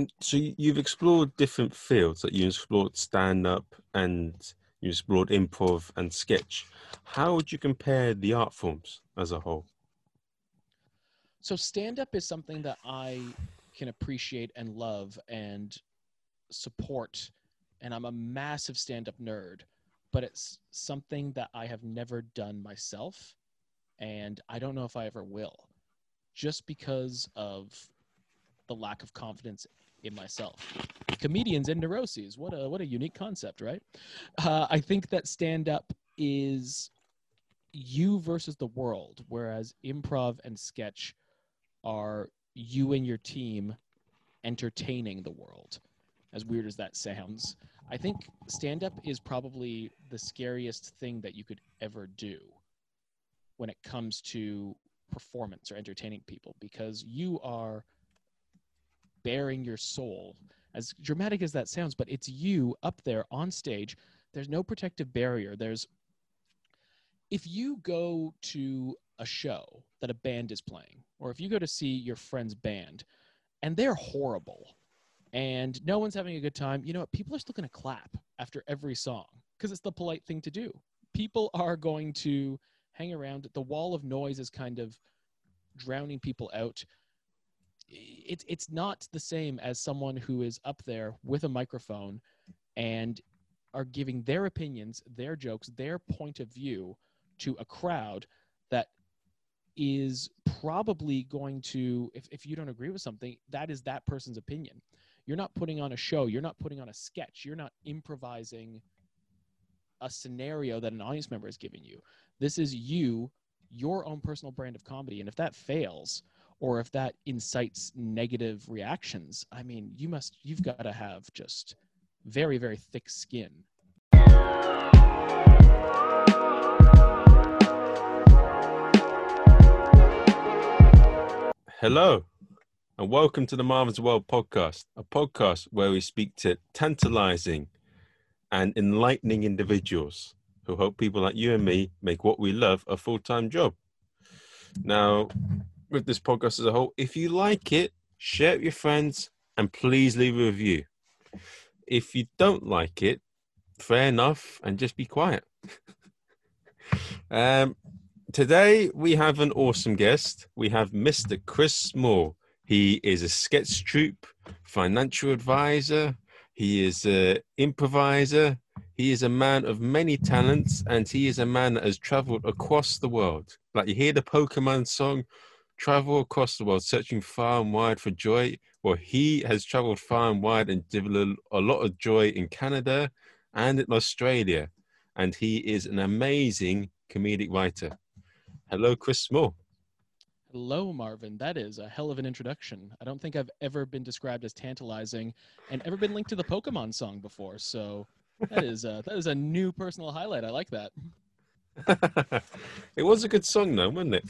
Mm, so you've explored different fields. Like you explored stand up and you explored improv and sketch. How would you compare the art forms as a whole? So stand up is something that I can appreciate and love and support and I'm a massive stand up nerd, but it's something that I have never done myself and I don't know if I ever will just because of the lack of confidence in myself. Comedians and neuroses. What a what a unique concept, right? Uh, I think that stand up is you versus the world, whereas improv and sketch are you and your team entertaining the world. As weird as that sounds, I think stand up is probably the scariest thing that you could ever do when it comes to performance or entertaining people because you are bearing your soul. As dramatic as that sounds, but it's you up there on stage. There's no protective barrier. There's if you go to a show that a band is playing, or if you go to see your friend's band and they're horrible and no one's having a good time, you know what? People are still going to clap after every song because it's the polite thing to do. People are going to hang around. The wall of noise is kind of drowning people out. It's it's not the same as someone who is up there with a microphone and are giving their opinions, their jokes, their point of view to a crowd that is probably going to if, if you don't agree with something that is that person's opinion. You're not putting on a show. You're not putting on a sketch. You're not improvising a scenario that an audience member is giving you. This is you your own personal brand of comedy. And if that fails or if that incites negative reactions i mean you must you've got to have just very very thick skin Hello, and welcome to the Marvin's World podcast, a podcast where we speak to tantalizing and enlightening individuals who help people like you and me make what we love a full time job. Now, with this podcast as a whole, if you like it, share it with your friends and please leave a review. If you don't like it, fair enough, and just be quiet. um, today we have an awesome guest. We have Mr. Chris Small. He is a sketch troupe, financial advisor. He is an improviser. He is a man of many talents, and he is a man that has traveled across the world. Like you hear the Pokemon song, travel across the world, searching far and wide for joy. Well, he has traveled far and wide and developed a lot of joy in Canada and in Australia. And he is an amazing comedic writer. Hello, Chris Small. Hello, Marvin. That is a hell of an introduction. I don't think I've ever been described as tantalizing and ever been linked to the Pokemon song before. So that is a, that is a new personal highlight. I like that. it was a good song, though, wasn't it?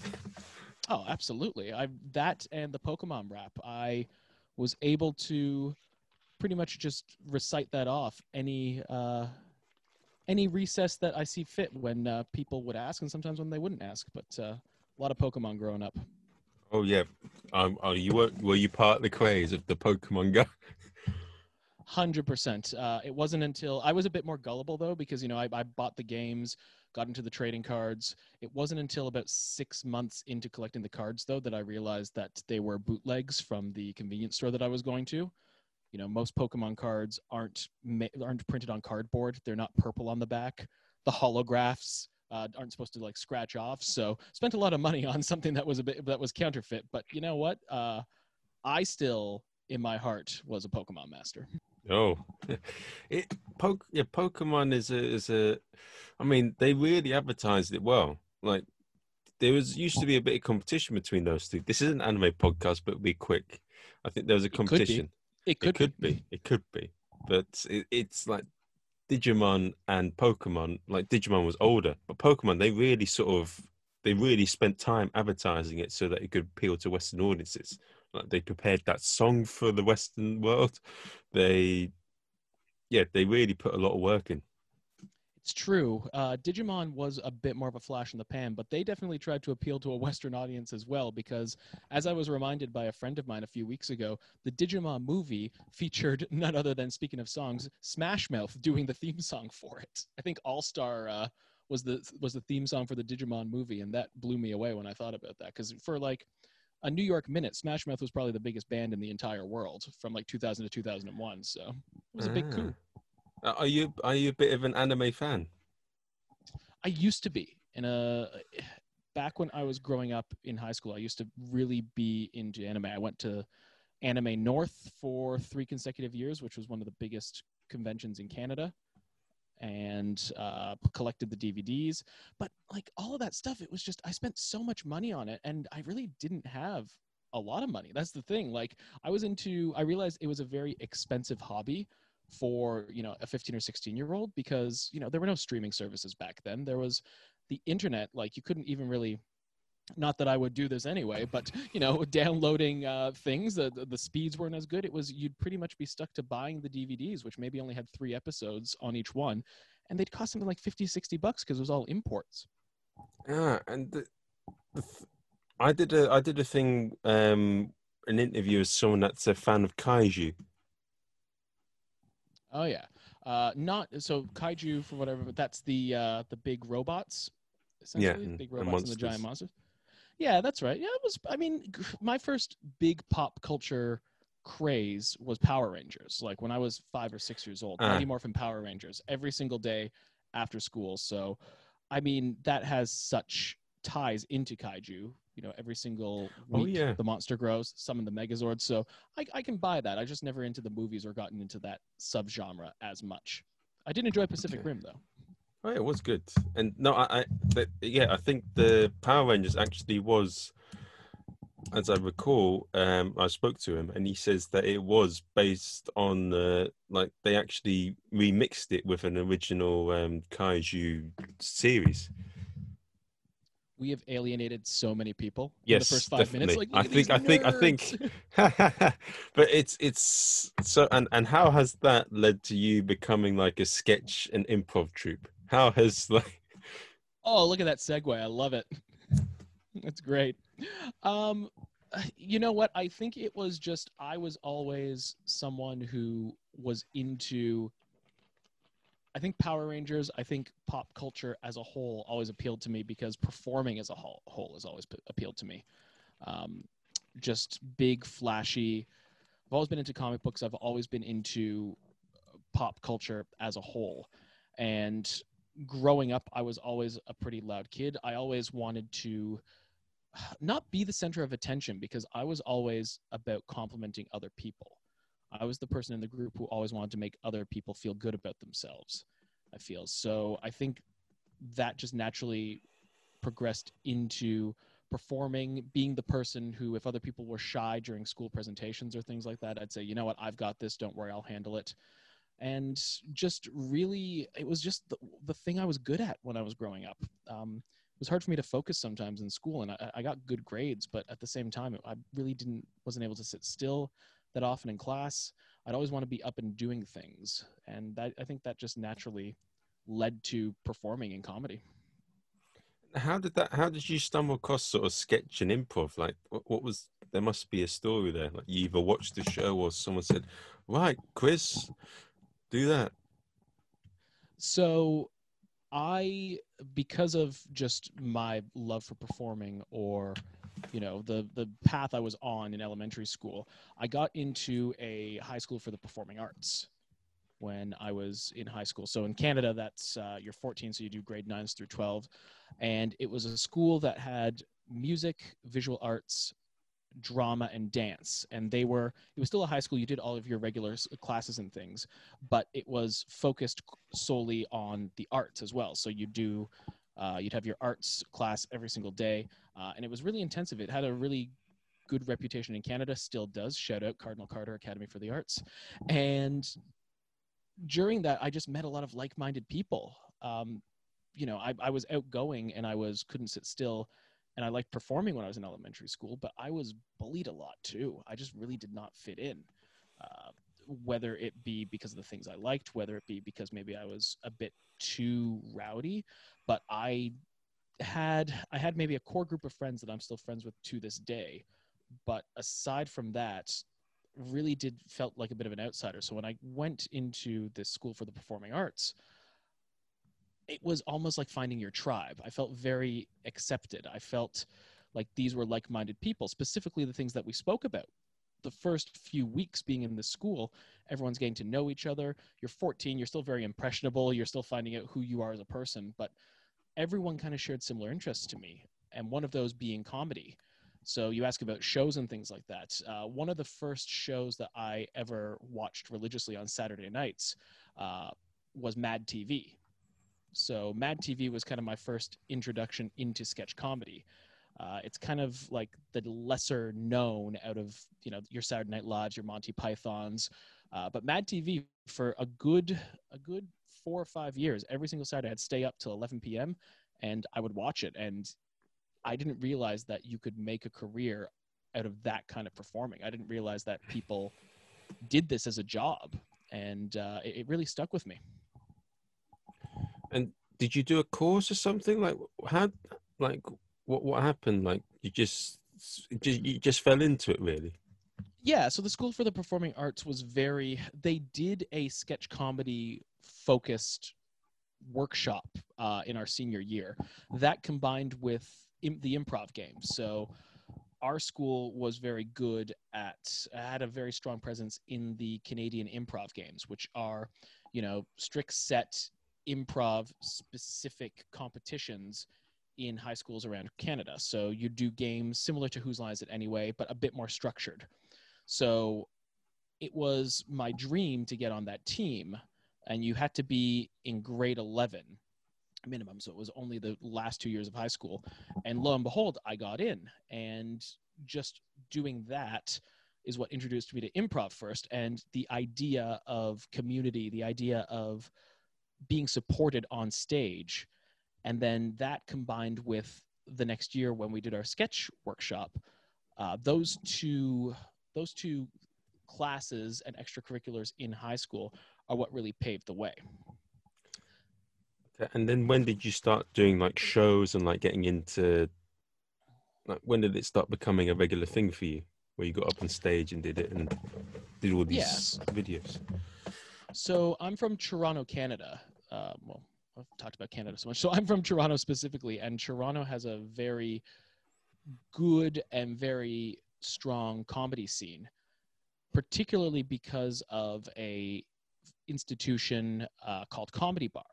Oh, absolutely. I that and the Pokemon rap. I was able to pretty much just recite that off any uh, any recess that I see fit when uh, people would ask, and sometimes when they wouldn't ask. But uh, a lot of Pokemon growing up. Oh yeah, um, oh, you were were you part of the craze of the Pokemon Go? Hundred uh, percent. It wasn't until I was a bit more gullible though, because you know I, I bought the games, got into the trading cards. It wasn't until about six months into collecting the cards though that I realized that they were bootlegs from the convenience store that I was going to. You know, most Pokemon cards aren't aren't printed on cardboard. They're not purple on the back. The holographs uh, aren't supposed to like scratch off. So spent a lot of money on something that was a bit that was counterfeit. But you know what? Uh, I still, in my heart, was a Pokemon master. Oh, it poke yeah, Pokemon is a is a. I mean, they really advertised it well. Like there was used to be a bit of competition between those two. This is an anime podcast, but be quick. I think there was a competition. It could, be. it could be. be. It could be. But it, it's like Digimon and Pokemon, like Digimon was older, but Pokemon they really sort of they really spent time advertising it so that it could appeal to Western audiences. They prepared that song for the Western world. They, yeah, they really put a lot of work in. It's true. Uh, Digimon was a bit more of a flash in the pan, but they definitely tried to appeal to a Western audience as well. Because, as I was reminded by a friend of mine a few weeks ago, the Digimon movie featured none other than, speaking of songs, Smash Mouth doing the theme song for it. I think All Star uh, was the was the theme song for the Digimon movie, and that blew me away when I thought about that. Because for like a New York minute, Smash Mouth was probably the biggest band in the entire world from like 2000 to 2001. So it was a big Ah. coup. Uh, Are you are you a bit of an anime fan? I used to be in a back when I was growing up in high school. I used to really be into anime. I went to Anime North for three consecutive years, which was one of the biggest conventions in Canada, and uh, collected the DVDs. But like all of that stuff, it was just I spent so much money on it, and I really didn't have a lot of money. That's the thing. Like I was into. I realized it was a very expensive hobby for you know a 15 or 16 year old because you know there were no streaming services back then there was the internet like you couldn't even really not that i would do this anyway but you know downloading uh, things the, the the speeds weren't as good it was you'd pretty much be stuck to buying the dvds which maybe only had three episodes on each one and they'd cost something like 50 60 bucks because it was all imports Yeah, and the, the th- I did a I did a thing um an interview with someone that's a fan of kaiju. oh yeah uh not so kaiju for whatever but that's the uh the big robots essentially and- big and robots and, the giant monsters. Yeah that's right yeah it was i mean my first big pop culture craze was power rangers like when i was five or six years old Ah. mighty morphin power rangers every single day after school so i mean that has such ties into kaiju you know every single Oh, week yeah. the monster grows summon the megazord so I, I can buy that i just never into the movies or gotten into that subgenre as much i did enjoy pacific Okay. rim though Oh, yeah, it was good. And no, I, I but, yeah, I think the Power Rangers actually was, as I recall, um, I spoke to him and he says that it was based on uh, like they actually remixed it with an original um, kaiju series. we have alienated so many people Yes, in the first five minutes. Like, I at these think- I think- I think- but it's it's so and and how has that led to you becoming like a sketch and improv troupe? How has like oh, look at that segue! I love it. That's great. Um, you know what? I think it was just I was always someone who was into. I think Power Rangers. I think pop culture as a whole always appealed to me because performing as a whole, has always appealed to me. Um, just big, flashy. I've always been into comic books. I've always been into pop culture as a whole, and growing up, I was always a pretty loud kid. I always wanted to not be the center of attention because I was always about complimenting other people. I was the person in the group who always wanted to make other people feel good about themselves. I feel so. I think that just naturally progressed into performing, being the person who, if other people were shy during school presentations or things like that, I'd say, you know what, I've got this. Don't worry, I'll handle it and just really it was just the, the thing i was good at when i was growing up um, it was hard for me to focus sometimes in school and I, I got good grades but at the same time i really didn't wasn't able to sit still that often in class i'd always want to be up and doing things and that, i think that just naturally led to performing in comedy how did that how did you stumble across sort of sketch and improv? Like what, what was there must be a story there. Like you either watched the show or someone said, Right, Chris, do that. So I because of just my love for performing or you know the the path I was on in elementary school, I got into a high school for the performing arts when I was in high school. So in Canada, that's uh, you're 14, so you do grade nines through 12, and it was a school that had music, visual arts, drama, and dance. And they were it was still a high school. You did all of your regular classes and things, but it was focused solely on the arts as well. So you do, uh, you'd have your arts class every single day, uh, and it was really intensive. It had a really good reputation in Canada, still does. Shout out Cardinal Carter Academy for the Arts, and during that, I just met a lot of like-minded people. Um, you know, I, I was outgoing and I was couldn't sit still, and I liked performing when I was in elementary school, but I was bullied a lot too. I just really did not fit in. Uh, whether it be because of the things I liked, whether it be because maybe I was a bit too rowdy, but I had I had maybe a core group of friends that I'm still friends with to this day. But aside from that, really did felt like a bit of an outsider. So when I went into this school for the performing arts, it was almost like finding your tribe. I felt very accepted. I felt like these were like-minded people, specifically the things that we spoke about. The first few weeks being in the school, everyone's getting to know each other. You're 14, you're still very impressionable, you're still finding out who you are as a person, but everyone kind of shared similar interests to me, and one of those being comedy. So you ask about shows and things like that. Uh, one of the first shows that I ever watched religiously on Saturday nights uh, was Mad TV. So Mad TV was kind of my first introduction into sketch comedy. Uh, it's kind of like the lesser known out of you know your Saturday Night Lives, your Monty Pythons, uh, but Mad TV for a good a good four or five years, every single Saturday I'd stay up till 11 p.m. and I would watch it. And I didn't realize that you could make a career out of that kind of performing. I didn't realize that people did this as a job, and uh, it, it really stuck with me. And did you do a course or something? Like how? Like what? What happened? Like you just you just fell into it, really? Yeah. So the School for the Performing Arts was very. They did a sketch comedy focused workshop uh, in our senior year. That combined with Im- the improv games. So our school was very good at had a very strong presence in the Canadian improv games, which are, you know, strict set improv specific competitions in high schools around Canada. So you do games similar to Whose Line Is It Anyway, but a bit more structured. So it was my dream to get on that team and you had to be in grade 11 minimum so it was only the last two years of high school and lo and behold i got in and just doing that is what introduced me to improv first and the idea of community the idea of being supported on stage and then that combined with the next year when we did our sketch workshop uh, those two those two classes and extracurriculars in high school are what really paved the way. And then when did you start doing like shows and like getting into like when did it start becoming a regular thing for you where you got up on stage and did it and did all these yeah. videos? So I'm from Toronto, Canada. Uh, well, I've talked about Canada so much. So I'm from Toronto specifically, and Toronto has a very good and very strong comedy scene, particularly because of a institution uh, called Comedy Bar.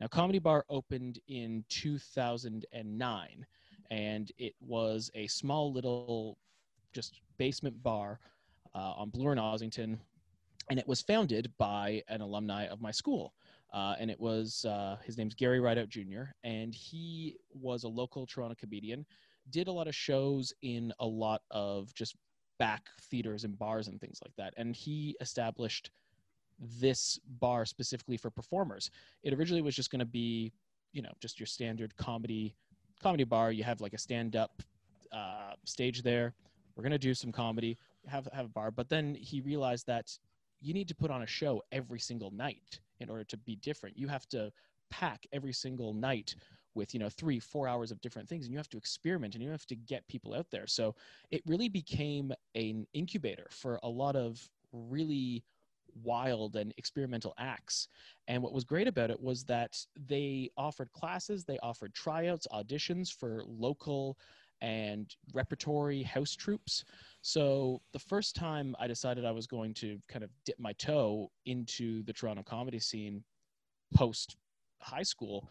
Now, Comedy Bar opened in 2009, and it was a small little, just basement bar uh, on Bloor and Ossington, and it was founded by an alumni of my school. Uh, and it was uh, his name's Gary Rideout Jr. and he was a local Toronto comedian. Did a lot of shows in a lot of just back theaters and bars and things like that. And he established this bar specifically for performers. It originally was just going to be, you know, just your standard comedy comedy bar. You have like a stand up uh, stage there. We're going to do some comedy, have have a bar. But then he realized that you need to put on a show every single night in order to be different. You have to pack every single night with you know three four hours of different things and you have to experiment and you have to get people out there so it really became an incubator for a lot of really wild and experimental acts. And what was great about it was that they offered classes, they offered tryouts, auditions for local and repertory house troops. So the first time I decided I was going to kind of dip my toe into the Toronto comedy scene post high school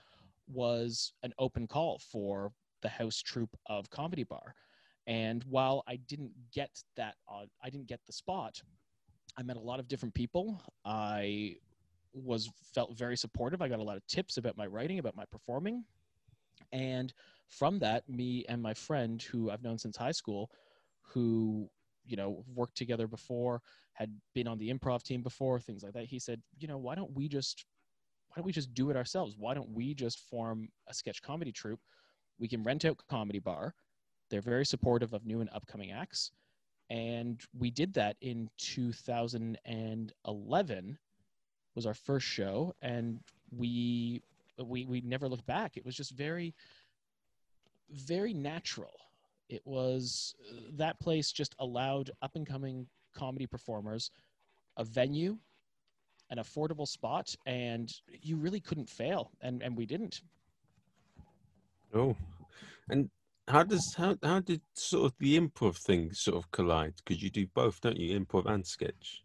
was an open call for the house troupe of Comedy Bar. And while I didn't get that, uh, I didn't get the spot, I met a lot of different people. I was felt very supportive. I got a lot of tips about my writing, about my performing. And from that, me and my friend who I've known since high school, who, you know, worked together before, had been on the improv team before, things like that, he said, you know, why don't we just why don't we just do it ourselves? Why don't we just form a sketch comedy troupe? We can rent out comedy bar. They're very supportive of new and upcoming acts and we did that in 2011 was our first show and we we we never looked back it was just very very natural it was that place just allowed up and coming comedy performers a venue an affordable spot and you really couldn't fail and and we didn't Oh, and how does how how did sort of the improv thing sort of collide? Because you do both, don't you? Improv and sketch.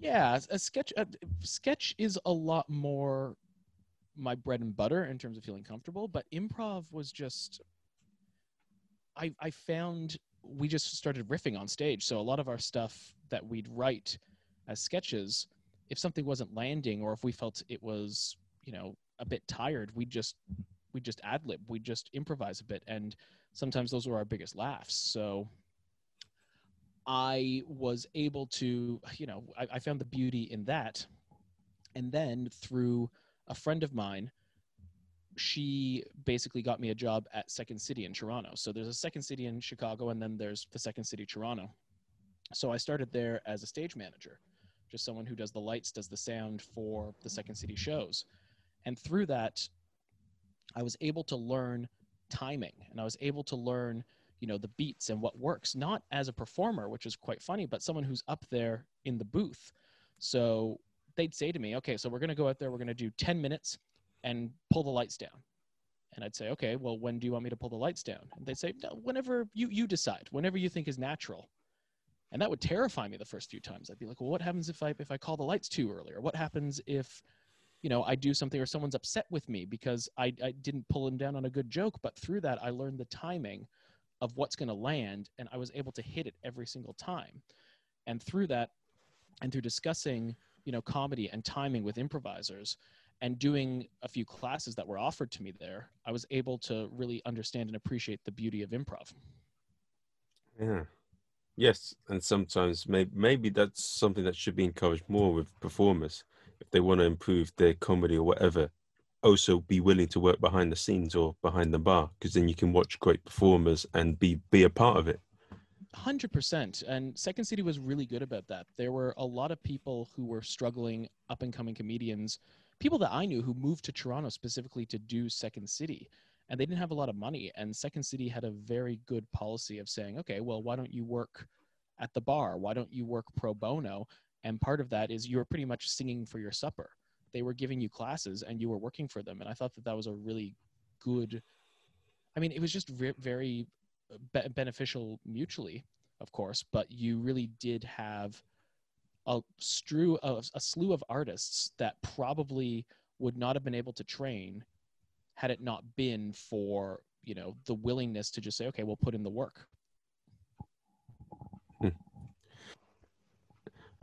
yeah a sketch a sketch is a lot more my bread and butter in terms of feeling comfortable but improv was just i i found we just started riffing on stage. So a lot of our stuff that we'd write as sketches if something wasn't landing or if we felt it was you know a bit tired we just we just ad lib we just improvise a bit. And sometimes those were our biggest laughs. So i was able to you know i, I found the beauty in that. And then through a friend of mine she basically got me a job at second city in toronto. So there's a second city in chicago and then there's the second city toronto. So i started there as a stage manager just someone who does the lights does the sound for the second city shows. And through that i was able to learn timing and i was able to learn you know the beats and what works not as a performer which is quite funny but someone who's up there in the booth. So they'd say to me okay so we're going to go out there we're going to do 10 minutes and pull the lights down. And i'd say okay well when do you want me to pull the lights down? And they'd say no, whenever you you decide whenever you think is natural. And that would terrify me the first few times. I'd be like well what happens if i if i call the lights too early? Or what happens if you know i do something or someone's upset with me because i, I didn't pull them down on a good joke but through that i learned the timing of what's going to land and i was able to hit it every single time. And through that and through discussing you know comedy and timing with improvisers and doing a few classes that were offered to me there i was able to really understand and appreciate the beauty of improv Yeah. Yes, and sometimes maybe maybe that's something that should be encouraged more with performers if they want to improve their comedy or whatever. Also, be willing to work behind the scenes or behind the bar because then you can watch great performers and be be a part of it. Hundred percent, and Second City was really good about that. There were a lot of people who were struggling, up and coming comedians, people that I knew who moved to Toronto specifically to do Second City, and they didn't have a lot of money. And Second City had a very good policy of saying, okay, well, why don't you work at the bar? Why don't you work pro bono? And part of that is you were pretty much singing for your supper. They were giving you classes, and you were working for them. And I thought that that was a really good. I mean, it was just ve- very uh, be- beneficial mutually, of course, but you really did have a strew of a slew of artists that probably would not have been able to train had it not been for you know the willingness to just say okay we'll put in the work hmm.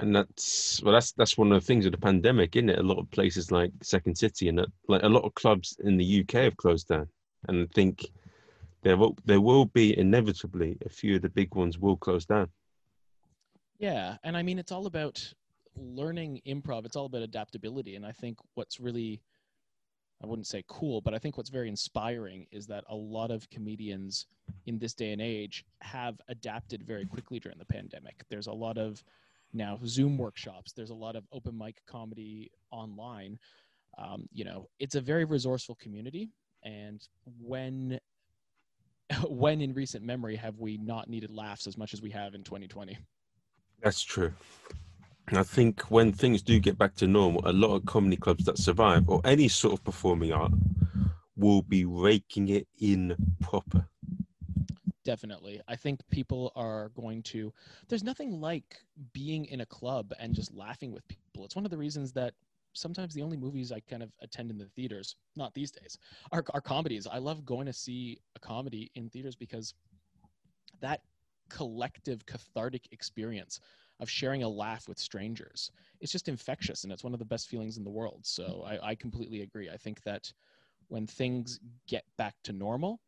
And that's well, that's that's one of the things of the pandemic, isn't it? A lot of places like Second City and that, like a lot of clubs in the UK have closed down, and I think there will there will be inevitably a few of the big ones will close down. Yeah and i mean it's all about learning improv. It's all about adaptability and i think what's really i wouldn't say cool but i think what's very inspiring is that a lot of comedians in this day and age have adapted very quickly during the pandemic. There's a lot of now zoom workshops. There's a lot of open mic comedy online. Um, you know it's a very resourceful community and when when in recent memory have we not needed laughs as much as we have in 2020 That's true. I think when things do get back to normal, a lot of comedy clubs that survive or any sort of performing art will be raking it in proper. definitely i think people are going to there's nothing like being in a club and just laughing with people it's one of the reasons that sometimes the only movies i kind of attend in the theaters not these days are, are comedies i love going to see a comedy in theaters because that collective cathartic experience of sharing a laugh with strangers it's just infectious and it's one of the best feelings in the world so i, I completely agree i think that when things get back to normal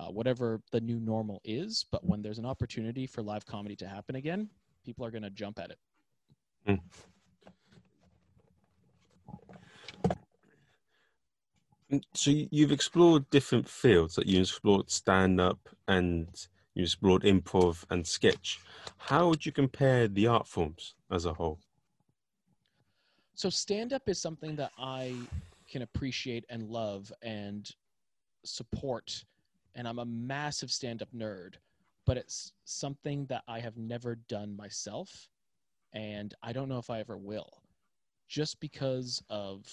uh, whatever the new normal is. But when there's an opportunity for live comedy to happen again, people are going to jump at it. And So you- you've explored different fields, like you explored stand up and You explored improv and sketch. How would you compare the art forms as a whole? So stand up is something that I can appreciate and love and support and I'm a massive stand up nerd, but it's something that I have never done myself and I don't know if I ever will just because of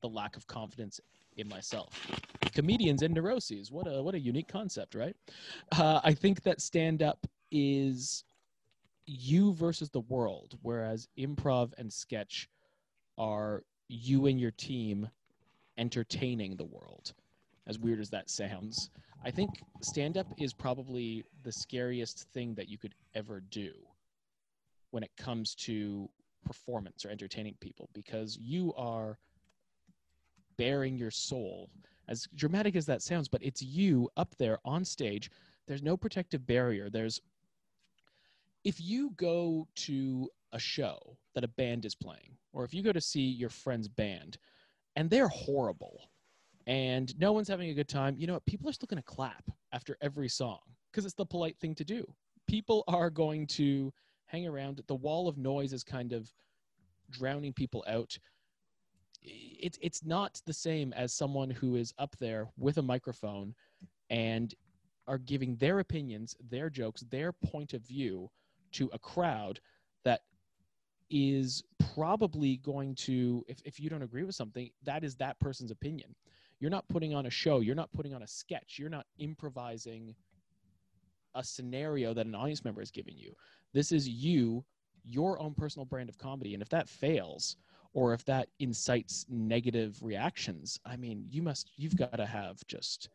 the lack of confidence in myself. Comedians and neuroses, what a what a unique concept, right? Uh, I think that stand up is you versus the world, whereas improv and sketch are you and your team entertaining the world. As weird as that sounds, I think stand up is probably the scariest thing that you could ever do when it comes to performance or entertaining people because you are bearing your soul. As dramatic as that sounds, but it's you up there on stage. There's no protective barrier. There's if you go to a show that a band is playing, or if you go to see your friend's band and they're horrible and no one's having a good time, you know what? People are still going to clap after every song because it's the polite thing to do. People are going to hang around. The wall of noise is kind of drowning people out. It's it's not the same as someone who is up there with a microphone and are giving their opinions, their jokes, their point of view to a crowd that is probably going to if, if you don't agree with something that is that person's opinion. You're not putting on a show. You're not putting on a sketch. You're not improvising a scenario that an audience member is giving you. This is you your own personal brand of comedy. And if that fails or if that incites negative reactions i mean you must you've got to have just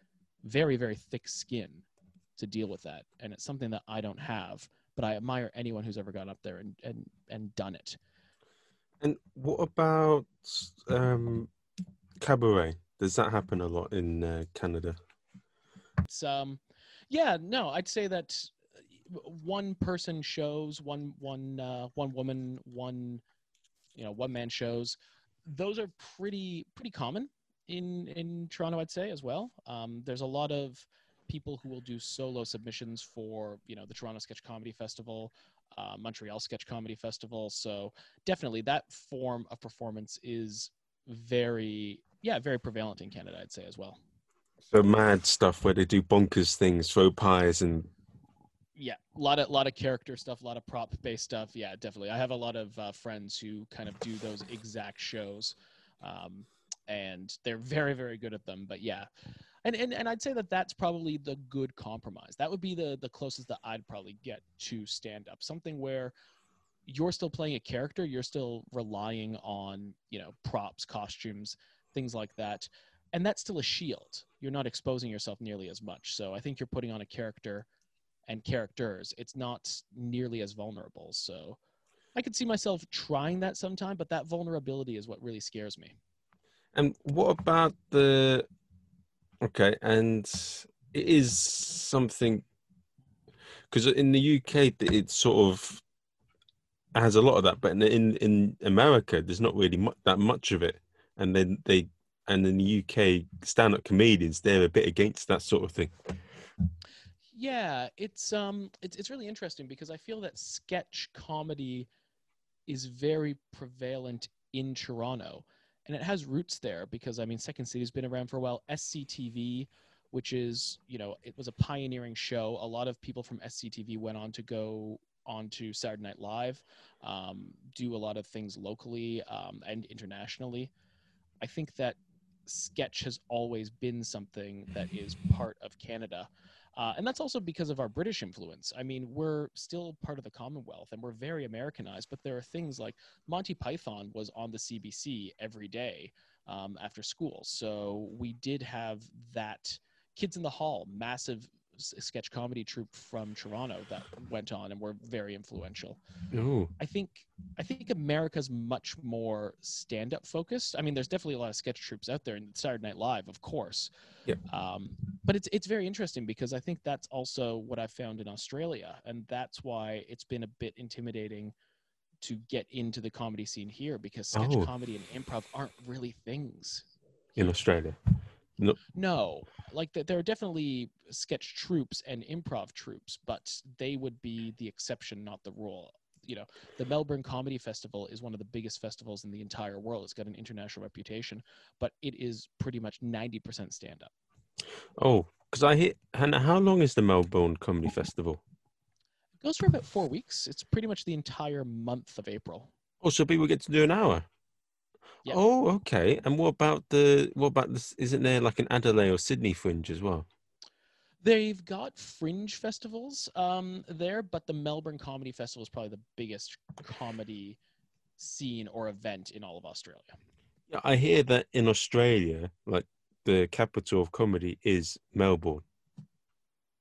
very very thick skin to deal with that and it's something that i don't have but I admire anyone who's ever gone up there and and and done it. And what about um, cabaret? Does that happen a lot in uh, Canada? It's um, yeah, no, I'd say that one person shows, one one uh, one woman, one you know one man shows. Those are pretty pretty common in in Toronto, I'd say as well. Um, there's a lot of people who will do solo submissions for you know the Toronto Sketch Comedy Festival, uh, Montreal Sketch Comedy Festival. So definitely that form of performance is very yeah very prevalent in Canada, I'd say as well. So mad stuff where they do bonkers things, throw pies and yeah a lot of lot of character stuff a lot of prop based stuff yeah definitely i have a lot of uh, friends who kind of do those exact shows um, and they're very very good at them but yeah and, and and I'd say that that's probably the good compromise. That would be the the closest that I'd probably get to stand up. Something where you're still playing a character, you're still relying on you know props, costumes, things like that, and that's still a shield. You're not exposing yourself nearly as much. So I think you're putting on a character and characters. It's not nearly as vulnerable. So I could see myself trying that sometime, but that vulnerability is what really scares me. And what about the Okay, and it is something because in the UK it sort of has a lot of that, but in in, America there's not really that much of it, and then they and in the UK stand-up comedians they're a bit against that sort of thing. Yeah, it's um it's it's really interesting because I feel that sketch comedy is very prevalent in Toronto and it has roots there because I mean, Second City's been around for a while. SCTV, which is you know, it was a pioneering show. A lot of people from SCTV went on to go on to Saturday Night Live, um, do a lot of things locally um, and internationally. I think that sketch has always been something that is part of Canada. Uh, and that's also because of our British influence. I mean, we're still part of the Commonwealth and we're very Americanized, but there are things like Monty Python was on the CBC every day um, after school. So we did have that. Kids in the Hall, massive sketch comedy troupe from Toronto that went on and were very influential. Ooh. I think I think America's much more stand up focused. I mean, there's definitely a lot of sketch troupes out there, and Saturday Night Live, of course. Yep. Um, but it's it's very interesting because I think that's also what I found in Australia, and that's why it's been a bit intimidating to get into the comedy scene here because sketch Oh. comedy and improv aren't really things. in Australia. No. No, like th- there are definitely sketch troops and improv troops, but they would be the exception, not the rule. You know, the Melbourne Comedy Festival is one of the biggest festivals in the entire world. It's got an international reputation, but it is pretty much 90% stand up. Oh, because I hit. Hannah, how long is the Melbourne Comedy Festival? It goes for about four weeks. It's pretty much the entire month of April. Oh, so people get to do an hour. Yeah. Oh, okay. And what about the what about this? Isn't there like an Adelaide or Sydney fringe as well? They've got fringe festivals um, there, but the Melbourne Comedy Festival is probably the biggest comedy scene or event in all of Australia. Yeah, I hear that in Australia, like the capital of comedy is Melbourne.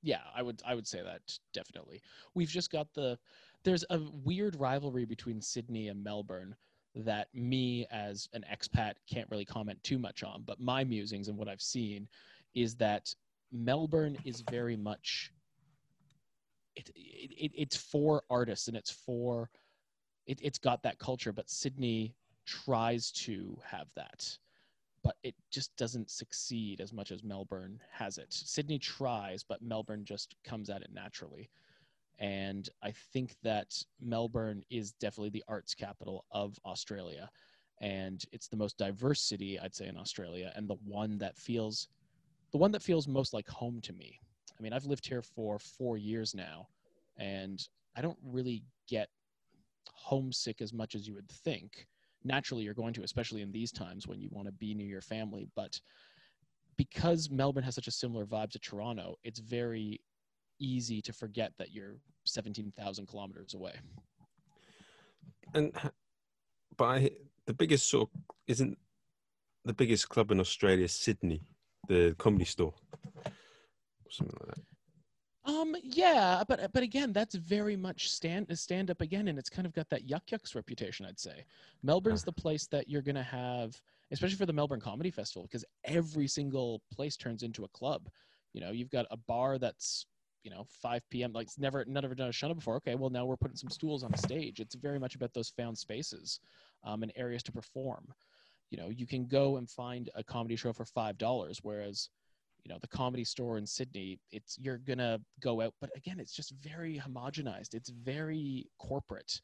Yeah, I would I would say that definitely. We've just got the there's a weird rivalry between Sydney and Melbourne that me as an expat can't really comment too much on, but my musings and what I've seen is that Melbourne is very much it, it, it's for artists and it's for it, it's got that culture, but Sydney tries to have that but it just doesn't succeed as much as Melbourne has it. Sydney tries, but Melbourne just comes at it naturally. And I think that Melbourne is definitely the arts capital of Australia. And it's the most diverse city, I'd say, in Australia, and the one that feels the one that feels most like home to me. I mean, I've lived here for four years now, and I don't really get homesick as much as you would think naturally you're going to, especially in these times when you want to be near your family. But because Melbourne has such a similar vibe to Toronto, it's very easy to forget that you're 17,000 kilometers away. And but I, the biggest sort of isn't the biggest club in Australia Sydney, the comedy store, or something like that. Um, yeah, but but again, that's very much stand stand up again, and it's kind of got that Yuk Yuk's reputation. I'd say Melbourne's the place that you're gonna have, especially for the Melbourne Comedy Festival, because every single place turns into a club. You know, you've got a bar that's you know 5 p.m. like it's never never done a show before. Okay, well now we're putting some stools on the stage. It's very much about those found spaces, um, and areas to perform. You know, you can go and find a comedy show for five dollars, whereas you know the comedy store in sydney it's you're gonna go out but again it's just very homogenized it's very corporate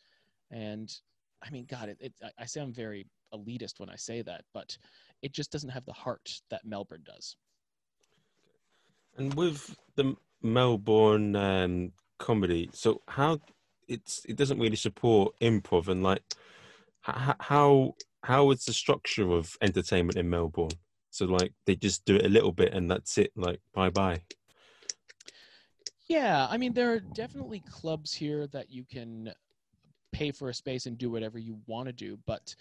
and i mean god it, it i sound very elitist when i say that but it just doesn't have the heart that melbourne does And with the Melbourne um, comedy, so how it's it doesn't really support improv and like how how is the structure of entertainment in Melbourne? So like they just do it a little bit and that's it. Like bye bye. yeah i mean there are definitely clubs here that you can pay for a space and do whatever you want to do but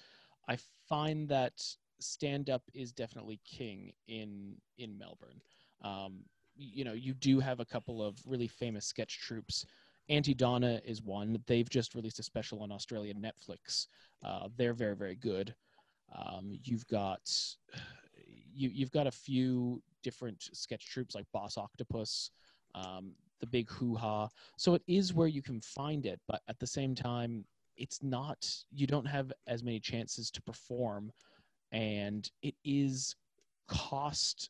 i find that stand up is definitely king in in melbourne um, you know you do have a couple of really famous sketch troops Aunty Donna is one. They've just released a special on Australian Netflix. Uh, they're very, very good. Um, you've got you, you've got a few different sketch troops like Boss Octopus, um, the Big Hoo Ha. So it is where you can find it, but at the same time, it's not. You don't have as many chances to perform, and it is cost.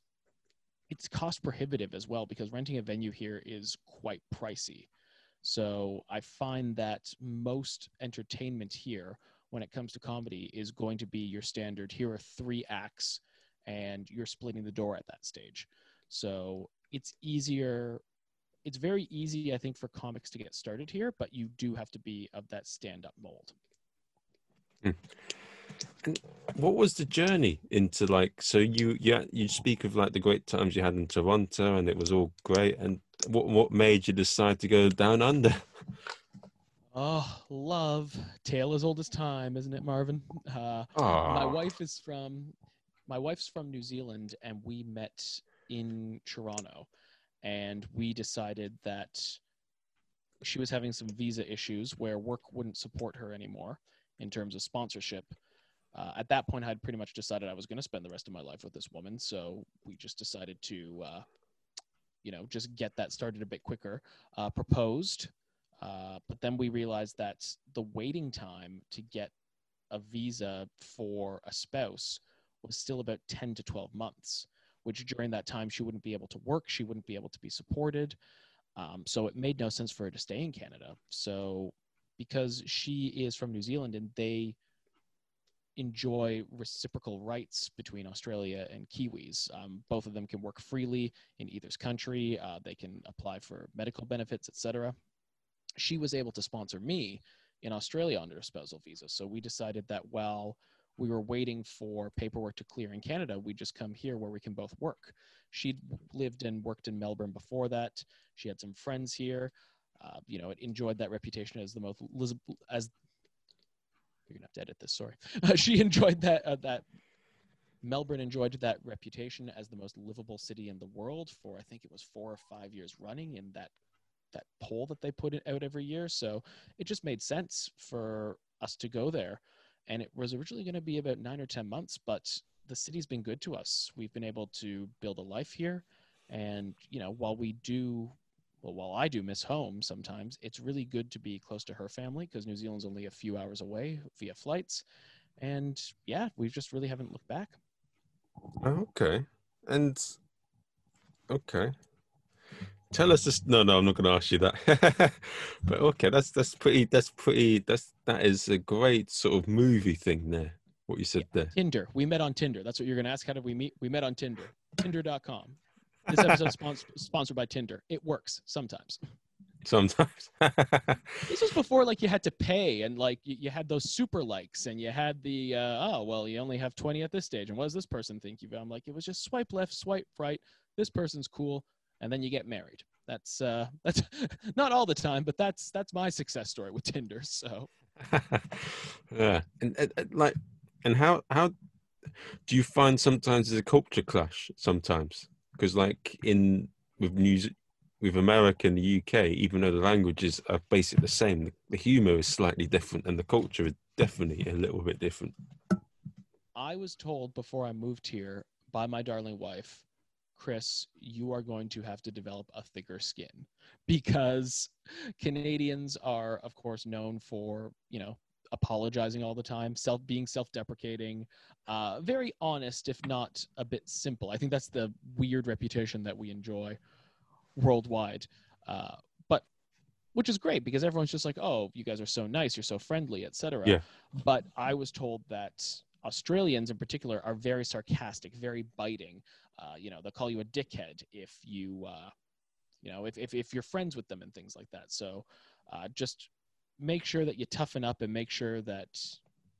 It's cost prohibitive as well because renting a venue here is quite pricey. So I find that most entertainment here, when it comes to comedy, is going to be your standard. Here are three acts and you're splitting the door at that stage. So it's easier. It's very easy, I think, for comics to get started here, but you do have to be of that stand up mold. Hmm. What was the journey into like? So you yeah you speak of like the great times you had in Toronto and it was all great. And what what made you decide to go down under? Oh, love. Tale as old as time, isn't it, Marvin? Uh, my wife is from my wife's from New Zealand and we met in Toronto and we decided that she was having some visa issues where work wouldn't support her anymore in terms of sponsorship. Uh, at that point, I'd pretty much decided I was going to spend the rest of my life with this woman, so we just decided to, uh, you know, just get that started a bit quicker. Uh, proposed, uh, but then we realized that the waiting time to get a visa for a spouse was still about 10 to 12 months which during that time she wouldn't be able to work, she wouldn't be able to be supported. Um, so it made no sense for her to stay in Canada. So because she is from New Zealand and they enjoy reciprocal rights between Australia and Kiwis. Um, both of them can work freely in either's country. Uh, they can apply for medical benefits, etc. She was able to sponsor me in Australia under a spousal visa. So we decided that while we were waiting for paperwork to clear in Canada, we just come here where we can both work. She'd lived and worked in Melbourne before that. She had some friends here. Uh, you know, it enjoyed that reputation as the most as you're gonna have to edit this. Sorry. Uh, she enjoyed that. Uh, that Melbourne enjoyed that reputation as the most livable city in the world for I think it was four or five years running in that that poll that they put out every year. So it just made sense for us to go there. And it was originally going to be about nine or ten months, but the city's been good to us. We've been able to build a life here, and you know, while we do well, while I do miss home sometimes, it's really good to be close to her family because New Zealand's only a few hours away via flights. And yeah, we just really haven't looked back. Okay. And okay. Tell us this. No, no, I'm not going to ask you that. but okay, that's that's pretty. That's pretty. That's that is a great sort of movie thing there. What you said yeah, there. Tinder. We met on Tinder. That's what you're going to ask. How did we meet? We met on Tinder. Tinder.com. This episode sponsor, sponsored by Tinder. It works sometimes. Sometimes. this was before like you had to pay and like you, you had those super likes and you had the uh, oh well you only have 20 at this stage and what does this person think you've I'm like it was just swipe left, swipe right. This person's cool and then you get married. That's uh that's not all the time, but that's that's my success story with Tinder. So yeah, and, and, and like and how how do you find sometimes there's a culture clash sometimes? Because like in with news with America and the UK, even though the languages are basically the same, the, the humor is slightly different and the culture is definitely a little bit different. I was told before I moved here by my darling wife, Chris, you are going to have to develop a thicker skin because Canadians are, of course, known for, you know, apologizing all the time, self being self-deprecating, uh, very honest, if not a bit simple. I think that's the weird reputation that we enjoy worldwide. Uh, but which is great because everyone's just like, "Oh, you guys are so nice, you're so friendly, etc." Yeah. But I was told that Australians in particular are very sarcastic, very biting. Uh, you know, they'll call you a dickhead if you, uh, you know, if, if if you're friends with them and things like that. So, uh, just make sure that you toughen up and make sure that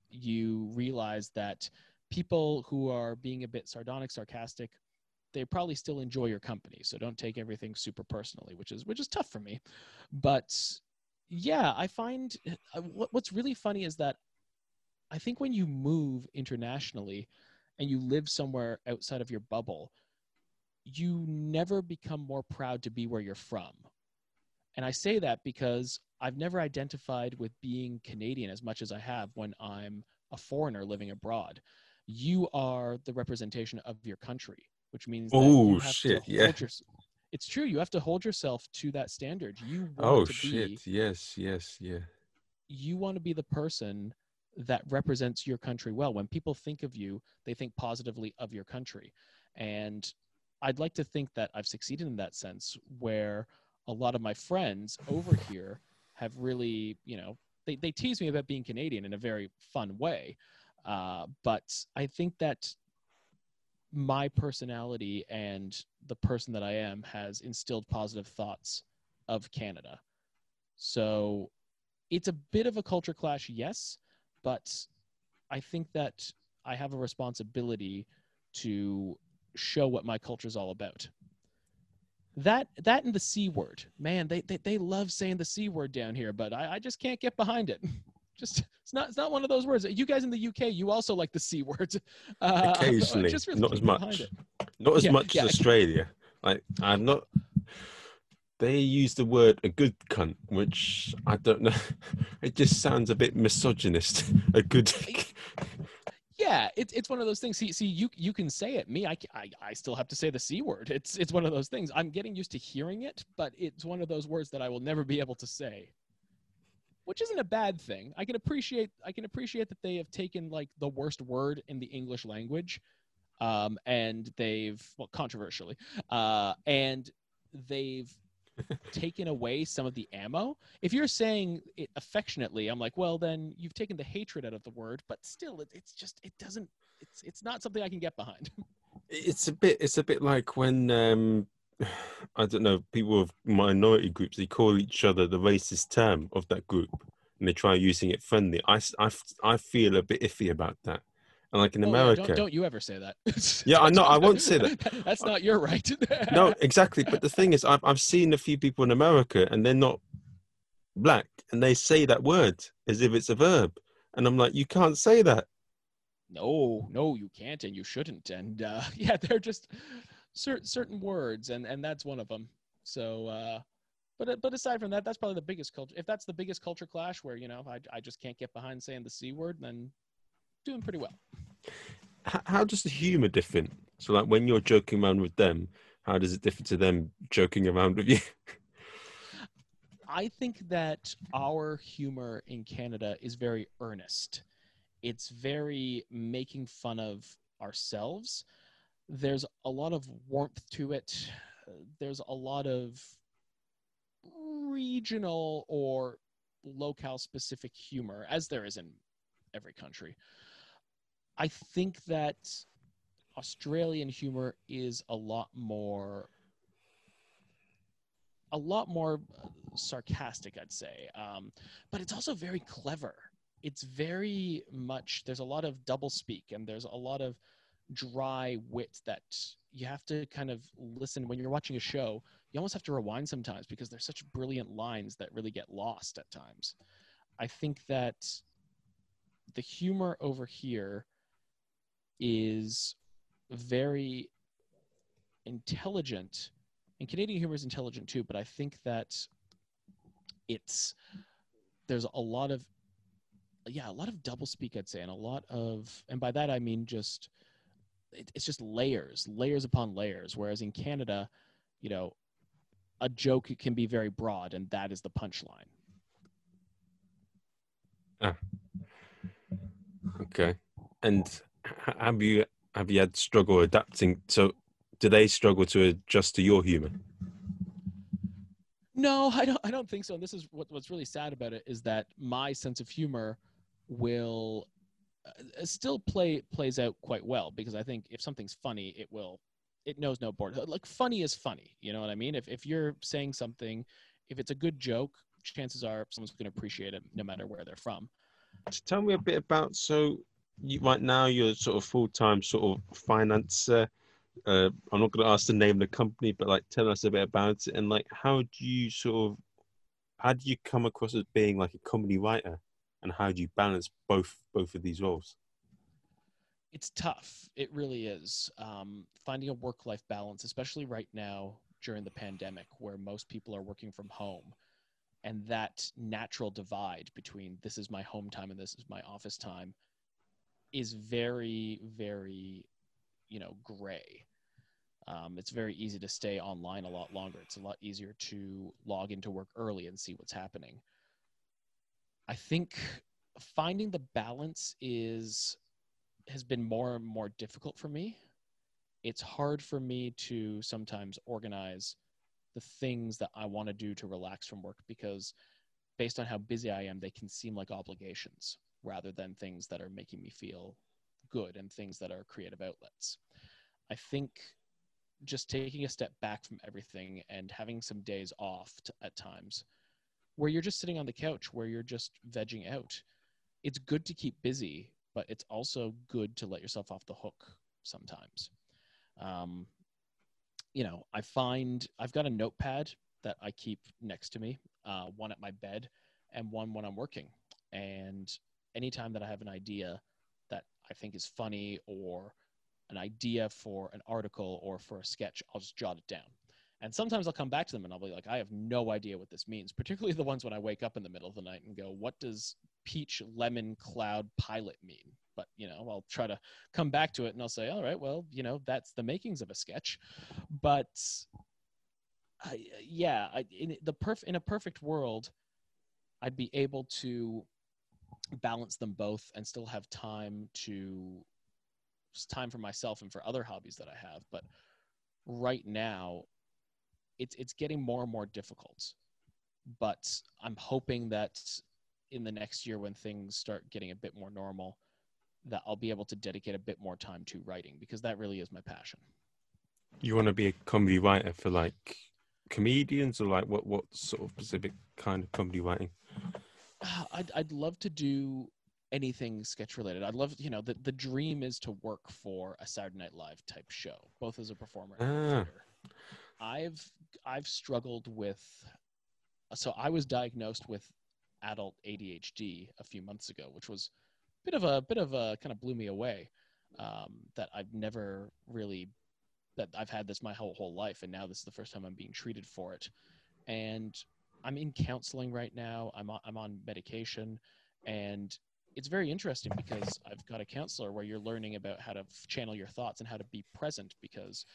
you realize that people who are being a bit sardonic, sarcastic, they probably still enjoy your company. So don't take everything super personally, which is which is tough for me. But yeah, I find uh, what's really funny is that I think when you move internationally and you live somewhere outside of your bubble, you never become more proud to be where you're from. And I say that because I've never identified with being Canadian as much as I have when I'm a foreigner living abroad. You are the representation of your country, which means oh shit, yeah. Your, it's true. You have to hold yourself to that standard. You want oh shit, be, yes, yes, yeah. You want to be the person that represents your country well. When people think of you, they think positively of your country, and I'd like to think that I've succeeded in that sense, where a lot of my friends over here have really, you know, they, they tease me about being Canadian in a very fun way. Uh, but I think that my personality and the person that I am has instilled positive thoughts of Canada. So it's a bit of a culture clash, yes, but I think that I have a responsibility to show what my culture is all about that that and the c word. Man they, they they love saying the c word down here but i, I just can't get behind it. Just it's not it's not one of those words. You guys in the uk you also like the c word uh, occasionally. just really not as much. not as yeah, much yeah. as australia. Like i'm not they use the word a good cunt which i don't know. It just sounds a bit misogynist. A good yeah, it's it's one of those things. See, see, you you can say it. Me, I, I I still have to say the c word. It's it's one of those things. I'm getting used to hearing it, but it's one of those words that I will never be able to say. Which isn't a bad thing. I can appreciate I can appreciate that they have taken like the worst word in the English language, um, and they've well controversially, uh, and they've taken away some of the ammo. If you're saying it affectionately, I'm like, well, then you've taken the hatred out of the word, but still, it, it's just it doesn't. It's it's not something I can get behind. It's a bit. It's a bit like when um, I don't know people of minority groups they call each other the racist term of that group, and they try using it friendly. I, I, I feel a bit iffy about that. And like in Oh, America, don't, don't you ever say that. Yeah, I know, I won't say that. That's not your right. no, exactly. But the thing is, I've I've seen a few people in America, and they're not black, and they say that word as if it's a verb, and I'm like, you can't say that. no, no, you can't, and you shouldn't. And uh, yeah, they're just cer- certain words, and and that's one of them. So, uh, but but aside from that, that's probably the biggest culture. If that's the biggest culture clash, where you know I I just can't get behind saying the c word, then doing pretty well. H- how does the humor differ? So, like when you're joking around with them, how does it differ to them joking around with you? I think that our humor in Canada is very earnest. It's very making fun of ourselves. There's a lot of warmth to it. There's a lot of regional or locale specific humor, as there is in every country. I think that Australian humor is a lot more a lot more uh, sarcastic, I'd say. Um, but it's also very clever. It's very much, there's a lot of double speak and there's a lot of dry wit that you have to kind of listen when you're watching a show. You almost have to rewind sometimes because there's such brilliant lines that really get lost at times. I think that the humor over here is very intelligent and Canadian humor is intelligent too, but I think that it's there's a lot of yeah, a lot of double speak I'd say and a lot of and by that I mean just it, it's just layers, layers upon layers whereas in Canada, you know, a joke can be very broad and that is the punchline. Ah. okay, and have you have you had struggle adapting? So, do they struggle to adjust to your humor? No, I don't. I don't think so. And this is what, what's really sad about it is that my sense of humor will uh, still play plays out quite well because I think if something's funny, it will. It knows no border. Like funny is funny. You know what I mean? If if you're saying something, if it's a good joke, chances are someone's going to appreciate it no matter where they're from. So tell me a bit about so you, right now you're sort of full time sort of financer. Uh, I'm not going to ask the name of the company, but like tell us a bit about it and like how do you sort of how do you come across as being like a comedy writer and how do you balance both both of these roles? It's tough. It really is. Um, finding a work life balance, especially right now during the pandemic, where most people are working from home, and that natural divide between this is my home time and this is my office time is very, very, you know, gray. Um, it's very easy to stay online a lot longer. It's a lot easier to log into work early and see what's happening. I think finding the balance is has been more and more difficult for me. It's hard for me to sometimes organize the things that I want to do to relax from work because based on how busy I am, they can seem like obligations rather than things that are making me feel good and things that are creative outlets. I think just taking a step back from everything and having some days off t- at times where you're just sitting on the couch, where you're just vegging out. It's good to keep busy, but it's also good to let yourself off the hook sometimes. Um, you know, I find I've got a notepad that I keep next to me, uh, one at my bed and one when I'm working. And anytime that I have an idea that I think is funny or an idea for an article or for a sketch, I'll just jot it down. And sometimes I'll come back to them and I'll be like, I have no idea what this means, particularly the ones when I wake up in the middle of the night and go, what does peach lemon cloud pilot mean? But, you know, I'll try to come back to it and I'll say, all right, well, you know, that's the makings of a sketch. But I, yeah, I, in the perf- in a perfect world, I'd be able to balance them both and still have time to time for myself and for other hobbies that I have. But right now, it's it's getting more and more difficult. But I'm hoping that in the next year, when things start getting a bit more normal, that I'll be able to dedicate a bit more time to writing because that really is my passion. You want to be a comedy writer for like comedians or like what what sort of specific kind of comedy writing? I'd I'd love to do anything sketch related. I'd love, you know, the, the dream is to work for a Saturday Night Live type show, both as a performer and ah. I've I've struggled with so I was diagnosed with adult ADHD a few months ago, which was a bit of a bit of a kind of blew me away. Um, that I've never really that I've had this my whole whole life, and now this is the first time I'm being treated for it. And I'm in counseling right now. I'm on, I'm on medication, and it's very interesting because I've got a counselor where you're learning about how to channel your thoughts and how to be present because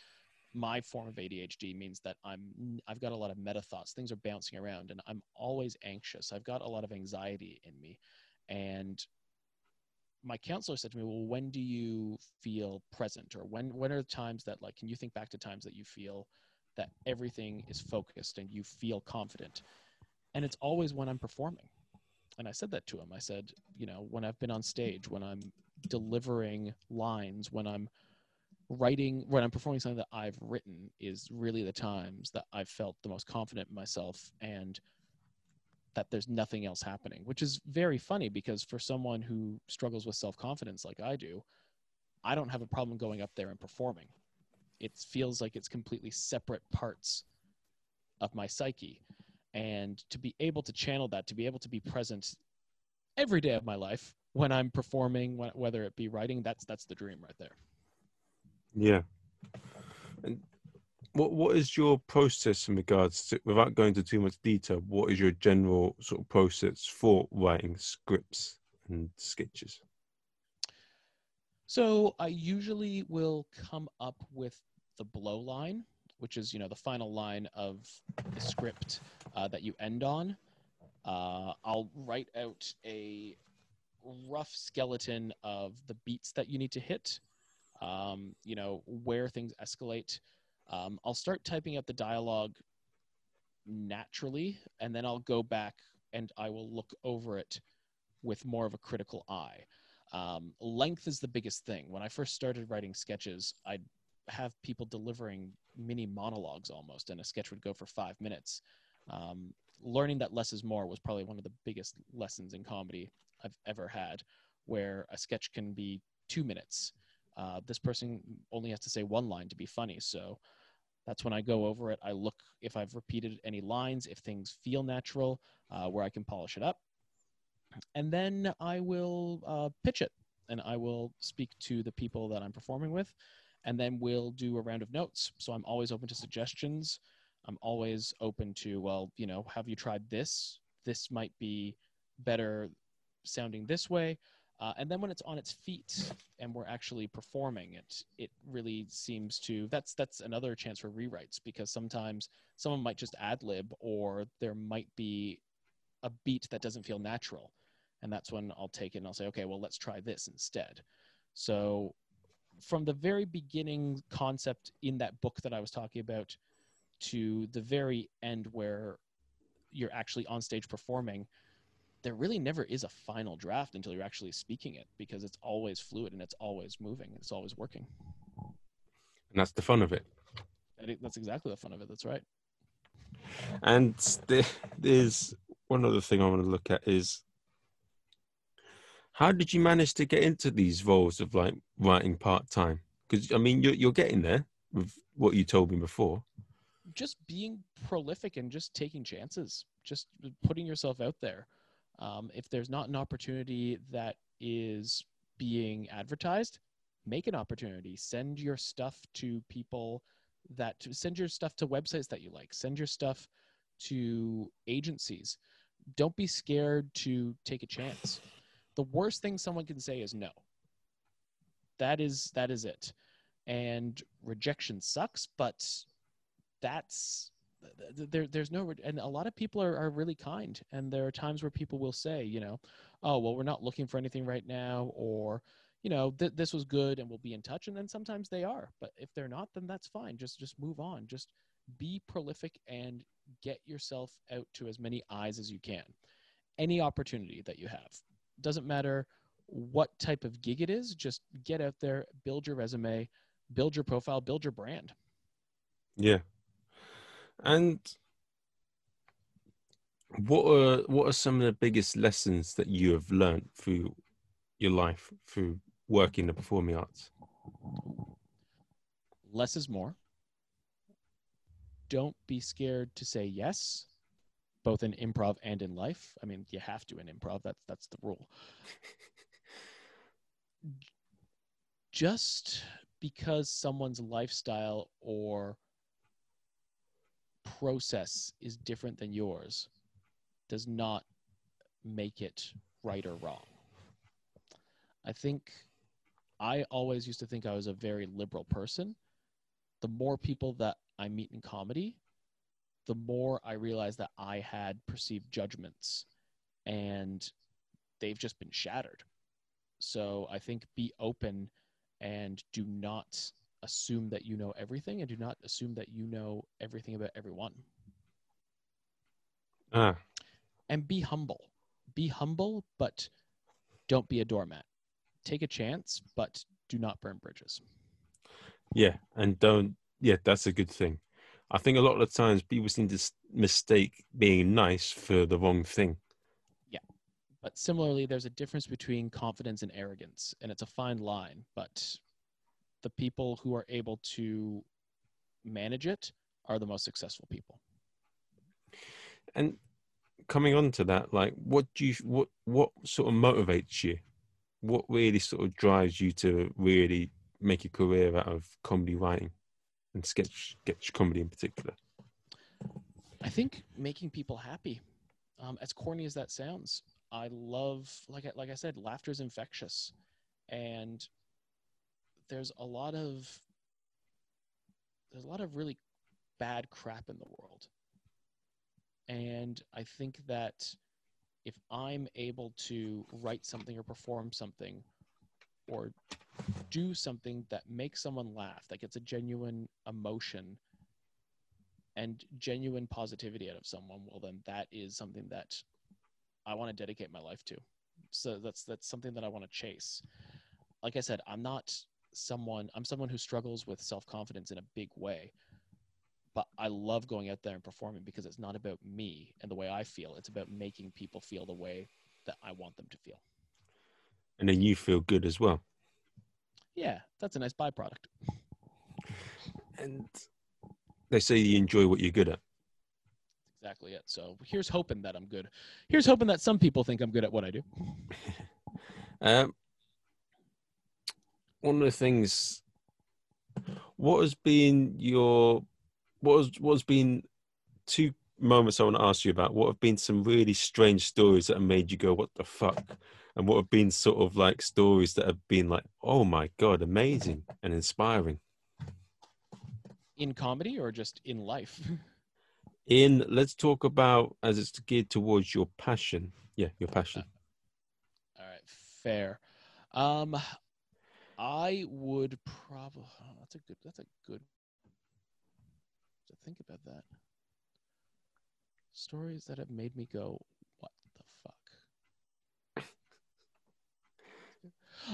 my form of ADHD means that I'm I've got a lot of meta thoughts. Things are bouncing around and I'm always anxious. I've got a lot of anxiety in me. And my counselor said to me, "Well, when do you feel present or when when are the times that like can you think back to times that you feel that everything is focused and you feel confident?" And it's always when I'm performing and I said that to him. I said, you know, when I've been on stage, when I'm delivering lines, when I'm writing, when I'm performing something that I've written, is really the times that I've felt the most confident in myself and that there's nothing else happening, which is very funny because for someone who struggles with self confidence like I do, I don't have a problem going up there and performing. It feels like it's completely separate parts of my psyche and to be able to channel that to be able to be present every day of my life when i'm performing wh- whether it be writing that's that's the dream right there Yeah. And what what is your process in regards to without going into too much detail, what is your general sort of process for writing scripts and sketches? so i usually will come up with the blow line which is you know the final line of the script uh, that you end on. Uh, i'll write out a rough skeleton of the beats that you need to hit um, you know where things escalate. Um, i'll start typing out the dialogue naturally and then i'll go back and i will look over it with more of a critical eye. Um, length is the biggest thing. When i first started writing sketches i'd have people delivering mini monologues almost and a sketch would go for five minutes. Um, learning that less is more was probably one of the biggest lessons in comedy i've ever had where a sketch can be two minutes. Uh, this person only has to say one line to be funny. So that's when i go over it. I look if i've repeated any lines if things feel natural uh, where i can polish it up. And then i will uh, pitch it and i will speak to the people that i'm performing with and then we'll do a round of notes. So i'm always open to suggestions. I'm always open to well you know have you tried this? This might be better sounding this way. Uh, and then when it's on its feet and we're actually performing it it really seems to that's that's another chance for rewrites because sometimes someone might just ad lib or there might be a beat that doesn't feel natural. And that's when i'll take it and i'll say okay well let's try this instead. So from the very beginning concept in that book that i was talking about to the very end where you're actually on stage performing there really never is a final draft until you're actually speaking it because it's always fluid and it's always moving. And it's always working. And that's the fun of it. That's exactly the fun of it. That's right. And there's one other thing I want to look at is how did you manage to get into these roles of like writing part time? Because I mean, you're you're getting there with what you told me before. just being prolific and just taking chances, just putting yourself out there. Um, if there's not an opportunity that is being advertised, make an opportunity. Send your stuff to people that send your stuff to websites that you like. Send your stuff to agencies. Don't be scared to take a chance. The worst thing someone can say is no. That is that is it. And rejection sucks, but that's there there's no and a lot of people are, are really kind and there are times where people will say you know oh well we're not looking for anything right now or you know, th- this was good and we'll be in touch. And then sometimes they are, but if they're not, then that's fine. Just, just move on. Just be prolific and get yourself out to as many eyes as you can. Any opportunity that you have doesn't matter what type of gig it is, just get out there, build your resume, build your profile, build your brand. Yeah. And what are what are some of the biggest lessons that you have learned through your life through working in the performing arts? Less is more. Don't be scared to say yes, both in improv and in life. I mean, you have to in improv. That's that's the rule. Just because someone's lifestyle or process is different than yours does not make it right or wrong. I think I always used to think I was a very liberal person. The more people that I meet in comedy, the more I realize that I had perceived judgments and they've just been shattered. So I think be open and do not assume that you know everything and do not assume that you know everything about everyone. Ah, And be humble. Be humble, but don't be a doormat. Take a chance, but do not burn bridges. yeah, and don't. Yeah, that's a good thing. I think a lot of the times people seem to mistake being nice for the wrong thing. Yeah. But similarly, there's a difference between confidence and arrogance, and it's a fine line. But the people who are able to manage it are the most successful people. And coming on to that, like, what do you, what, what sort of motivates you? What really sort of drives you to really make a career out of comedy writing and sketch, sketch comedy in particular? I think making people happy, um, as corny as that sounds, I love, like I, like I said, laughter is infectious, and there's a lot of there's a lot of really bad crap in the world, and I think that if I'm able to write something or perform something or do something that makes someone laugh, that gets a genuine emotion and genuine positivity out of someone, well, then that is something that I want to dedicate my life to. So that's that's something that I want to chase. Like I said, I'm not someone. I'm someone who struggles with self confidence in a big way, but I love going out there and performing because it's not about me and the way I feel. It's about making people feel the way that I want them to feel. And then you feel good as well. Yeah, that's a nice byproduct. And they say you enjoy what you're good at. Exactly it. So here's hoping that I'm good. Here's hoping that some people think I'm good at what I do. Um, one of the things, what has been your, what has what's been two moments I want to ask you about? What have been some really strange stories that have made you go, "What the fuck," and what have been sort of like stories that have been like, "Oh my god, amazing and inspiring." In comedy or just in life? In let's talk about as it's geared towards your passion. Yeah, your passion. All right, fair. Um, I would probably. Oh, that's a good. That's a good. To think about that. Stories that have made me go, "What the fuck."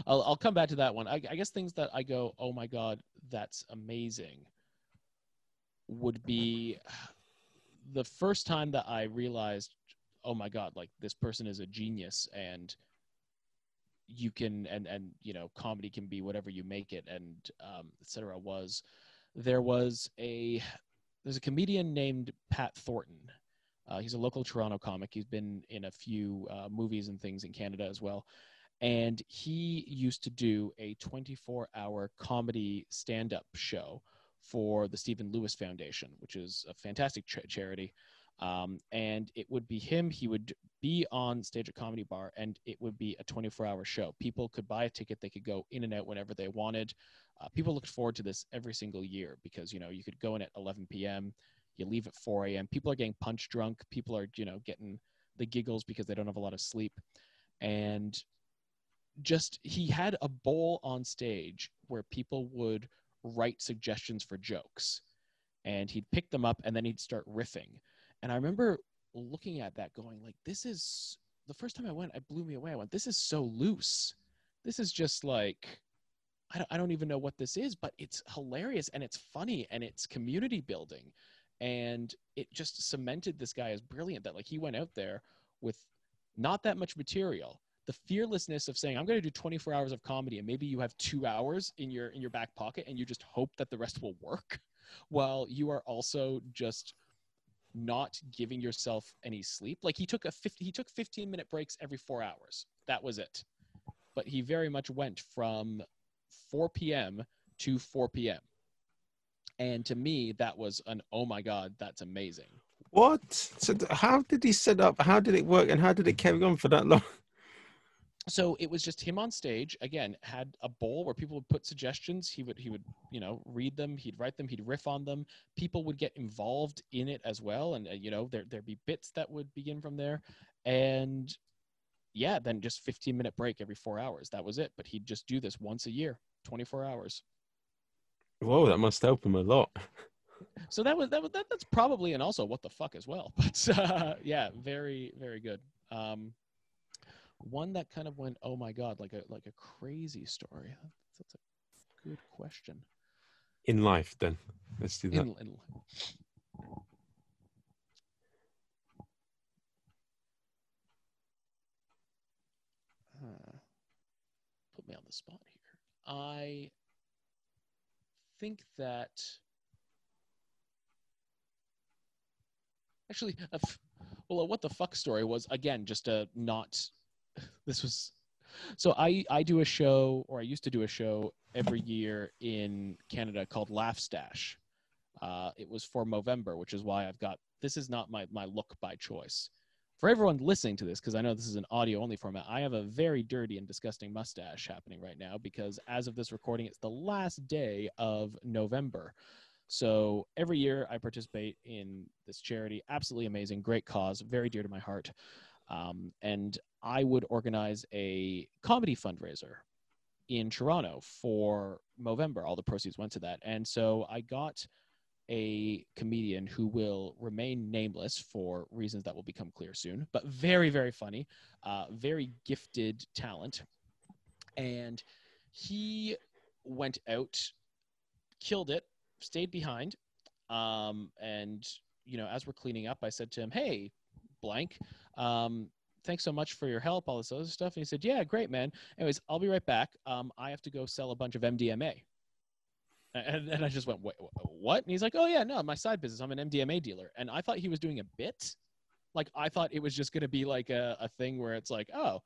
I'll I'll come back to that one. I, I guess things that I go, "Oh my god, that's amazing," would be the first time that I realized, "Oh my god, like this person is a genius," and you can and and you know comedy can be whatever you make it and um etc was there was a there's a comedian named pat thornton. Uh, he's a local toronto comic. He's been in a few uh, movies and things in canada as well and he used to do a 24 hour comedy stand-up show for the stephen lewis foundation which is a fantastic cha- charity. Um, and it would be him he would be on stage at comedy bar and it would be a 24 hour show. People could buy a ticket they could go in and out whenever they wanted. Uh, people looked forward to this every single year because you know you could go in at 11 p.m you leave at 4 a.m people are getting punch drunk people are you know getting the giggles because they don't have a lot of sleep. And just he had a bowl on stage where people would write suggestions for jokes. And he'd pick them up and then he'd start riffing. And i remember looking at that going like this is the first time i went it blew me away. I went this is so loose. This is just like I don't, I don't even know what this is but it's hilarious and it's funny and it's community building. And it just cemented this guy as brilliant that like he went out there with not that much material the fearlessness of saying i'm going to do 24 hours of comedy and maybe you have two hours in your in your back pocket and you just hope that the rest will work while you are also just not giving yourself any sleep like he took a 50 he took 15 minute breaks every four hours that was it but he very much went from 4 p.m to 4 p.m and to me that was an oh my god that's amazing What? So how did he set up? How did it work? And how did it carry on for that long? so it was just him on stage again had a bowl where people would put suggestions he would he would you know read them he'd write them he'd riff on them. People would get involved in it as well and uh, you know there there'd be bits that would begin from there. And yeah then just 15 minute break every 4 hours that was it. But he'd just do this once a year 24 hours. Whoa, that must help him a lot. so that was that was that, that's probably and also what the fuck as well. But uh, yeah very very good. Um one that kind of went oh my god like a like a crazy story that's, a good question In life, then. Let's do that. in, in, Huh. put me on the spot here i think that actually a f- well a what the fuck story was again just a not this was so i i do a show or i used to do a show every year in canada called laugh stash uh, it was for Movember, which is why I've got this is not my my look by choice. For everyone listening to this, because I know this is an audio only format, I have a very dirty and disgusting mustache happening right now because as of this recording, it's the last day of November. So every year I participate in this charity. Absolutely amazing, great cause, very dear to my heart. Um, and I would organize a comedy fundraiser in Toronto for Movember. All the proceeds went to that. And so I got a comedian who will remain nameless for reasons that will become clear soon, but very, very funny, uh, very gifted talent. And he went out, killed it, stayed behind. Um, and, you know, as we're cleaning up, I said to him, Hey, blank, um, thanks so much for your help, all this other stuff. And he said, Yeah, great, man. Anyways, I'll be right back. Um, I have to go sell a bunch of MDMA. And, and I just went, what? And he's like, Oh, yeah, no, my side business. I'm an MDMA dealer. And I thought he was doing a bit. Like, I thought it was just going to be like a, a thing where it's like, Oh,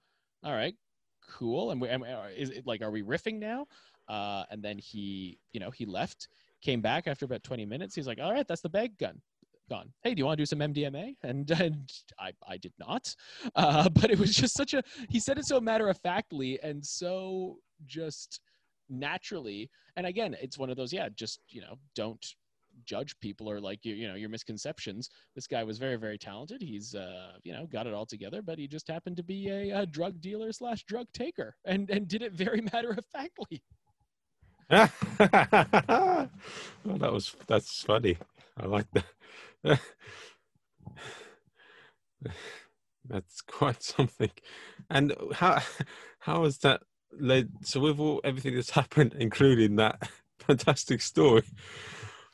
all right, cool. And, we, uh, is it like, are we riffing now? Uh, and then he, you know, he left, came back after about 20 minutes. He's like, All right, that's the bag gun. Gone. Hey, do you want to do some MDMA? And, and I, I did not. Uh, but it was just such a, he said it so matter of factly and so just naturally. And again, it's one of those, yeah, just, you know, don't judge people or like, you, you know, your misconceptions. This guy was very, very talented. He's, uh, you know, got it all together, but he just happened to be a, a drug dealer slash drug taker and, and did it very matter of factly. well, that was that's funny. I like that. that's quite something. And how how has that led? So with all everything that's happened, including that fantastic story,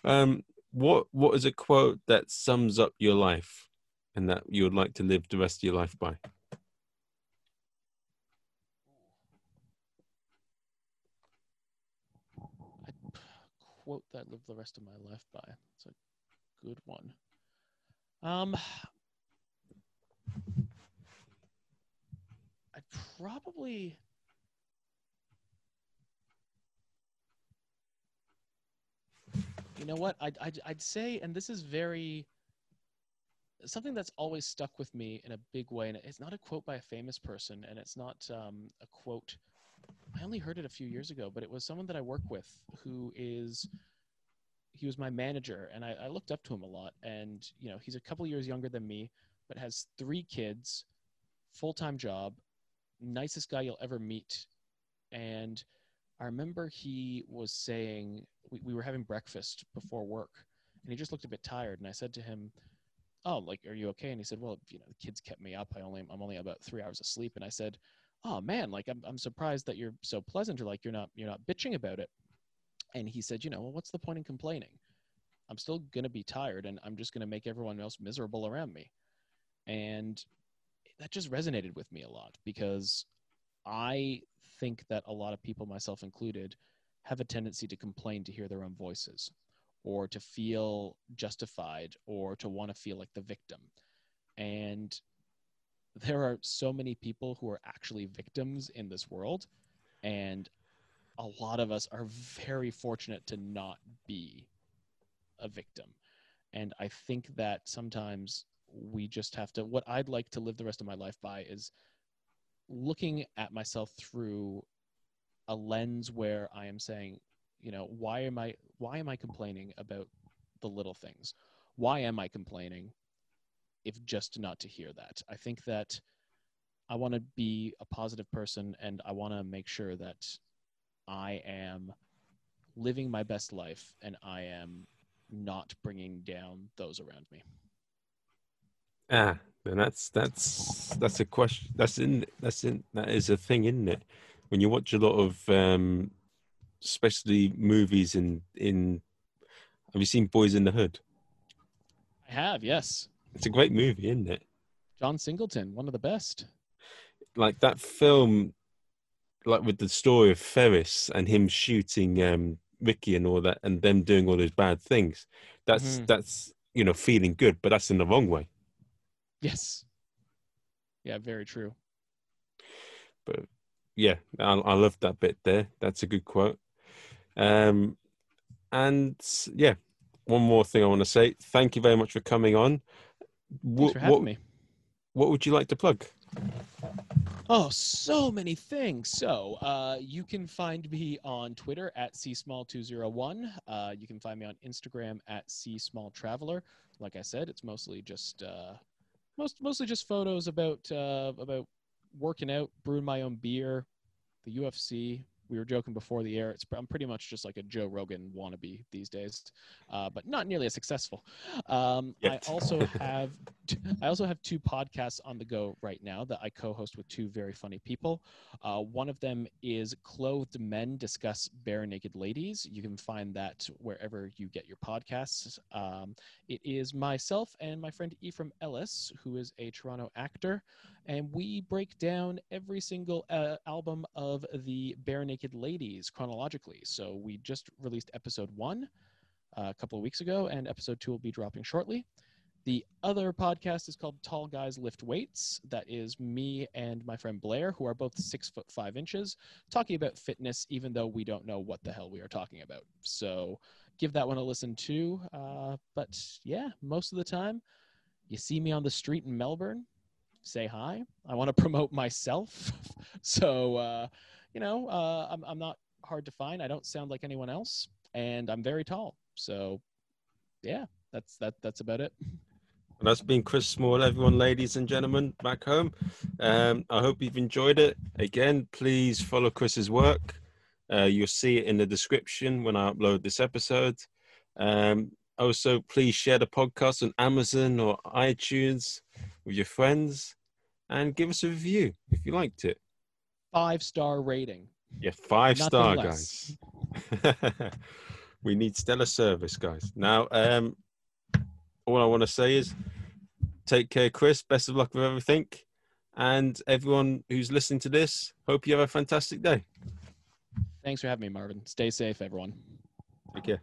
um, what what is a quote that sums up your life and that you would like to live the rest of your life by? Quote that live the rest of my life by. It's a good one. Um, I'd probably. You know what? I'd, I'd, I'd say, and this is very. Something that's always stuck with me in a big way, and it's not a quote by a famous person, and it's not um, a quote I only heard it a few years ago, but it was someone that I work with who is he was my manager and I, I looked up to him a lot and you know he's a couple years younger than me but has three kids full-time job nicest guy you'll ever meet. And I remember he was saying we, we were having breakfast before work, and he just looked a bit tired. And I said to him, "Oh, like, are you okay?" And he said, "Well, you know, the kids kept me up. I only I'm only about three hours of sleep." And I said, "Oh man, like I'm I'm surprised that you're so pleasant, or like you're not you're not bitching about it." And he said, "You know, well, what's the point in complaining? I'm still gonna be tired, and I'm just gonna make everyone else miserable around me." And that just resonated with me a lot because I think that a lot of people, myself included, have a tendency to complain to hear their own voices or to feel justified or to want to feel like the victim. And there are so many people who are actually victims in this world. And a lot of us are very fortunate to not be a victim. And I think that sometimes we just have to, what I'd like to live the rest of my life by is looking at myself through a lens where I am saying, you know, why am I why am I complaining about the little things? Why am I complaining if just not to hear that? I think that I want to be a positive person and I want to make sure that I am living my best life and I am not bringing down those around me. Ah, and that's that's that's a question. That's in that's in that is a thing, isn't it? When you watch a lot of, um, especially movies in in, have you seen Boys in the Hood? I have, yes. It's a great movie, isn't it? John Singleton, one of the best. Like that film, like with the story of Ferris and him shooting um, Ricky and all that, and them doing all those bad things. That's Mhm. that's you know feeling good, but that's in the wrong way. Yes. Yeah, very true. but yeah, I, I love that bit there. That's a good quote. Um, and yeah, one more thing I want to say. Thank you very much for coming on. Thanks What, for having what, me. what would you like to plug? Oh, so many things. So, uh, you can find me on Twitter at csmall201. Uh, you can find me on Instagram at csmalltraveller. Like I said, it's mostly just uh, most mostly just photos about uh, about working out, brewing my own beer, the UFC. We were joking before the air. It's I'm pretty much just like a Joe Rogan wannabe these days, uh, but not nearly as successful. Um, I also have I also have two podcasts on the go right now that I co-host with two very funny people. Uh, one of them is Clothed Men Discuss Barenaked Ladies. You can find that wherever you get your podcasts. Um, it is myself and my friend Ephraim Ellis, who is a Toronto actor, and we break down every single uh, album of the Bare Naked Ladies chronologically. So we just released episode one uh, a couple of weeks ago, and episode two will be dropping shortly. The other podcast is called Tall Guys Lift Weights. That is me and my friend Blair, who are both six foot five inches, talking about fitness, even though we don't know what the hell we are talking about. So give that one a listen too. Uh, but yeah, most of the time, you see me on the street in Melbourne, say hi. I want to promote myself. so, uh, you know, uh, I'm, I'm not hard to find. I don't sound like anyone else, and I'm very tall. So, yeah, that's that. That's about it. And that's been Chris Small, everyone, ladies and gentlemen, back home. Um, I hope you've enjoyed it. Again, please follow Chris's work. Uh, you'll see it in the description when I upload this episode. Um, also, please share the podcast on Amazon or iTunes with your friends and give us a review if you liked it. Five star rating. Yeah, five Nothing star, less. guys. we need stellar service, guys. Now, um, all I want to say is take care, Chris. Best of luck with everything. And everyone who's listening to this, hope you have a fantastic day. Thanks for having me, Marvin. Stay safe, everyone. Take care.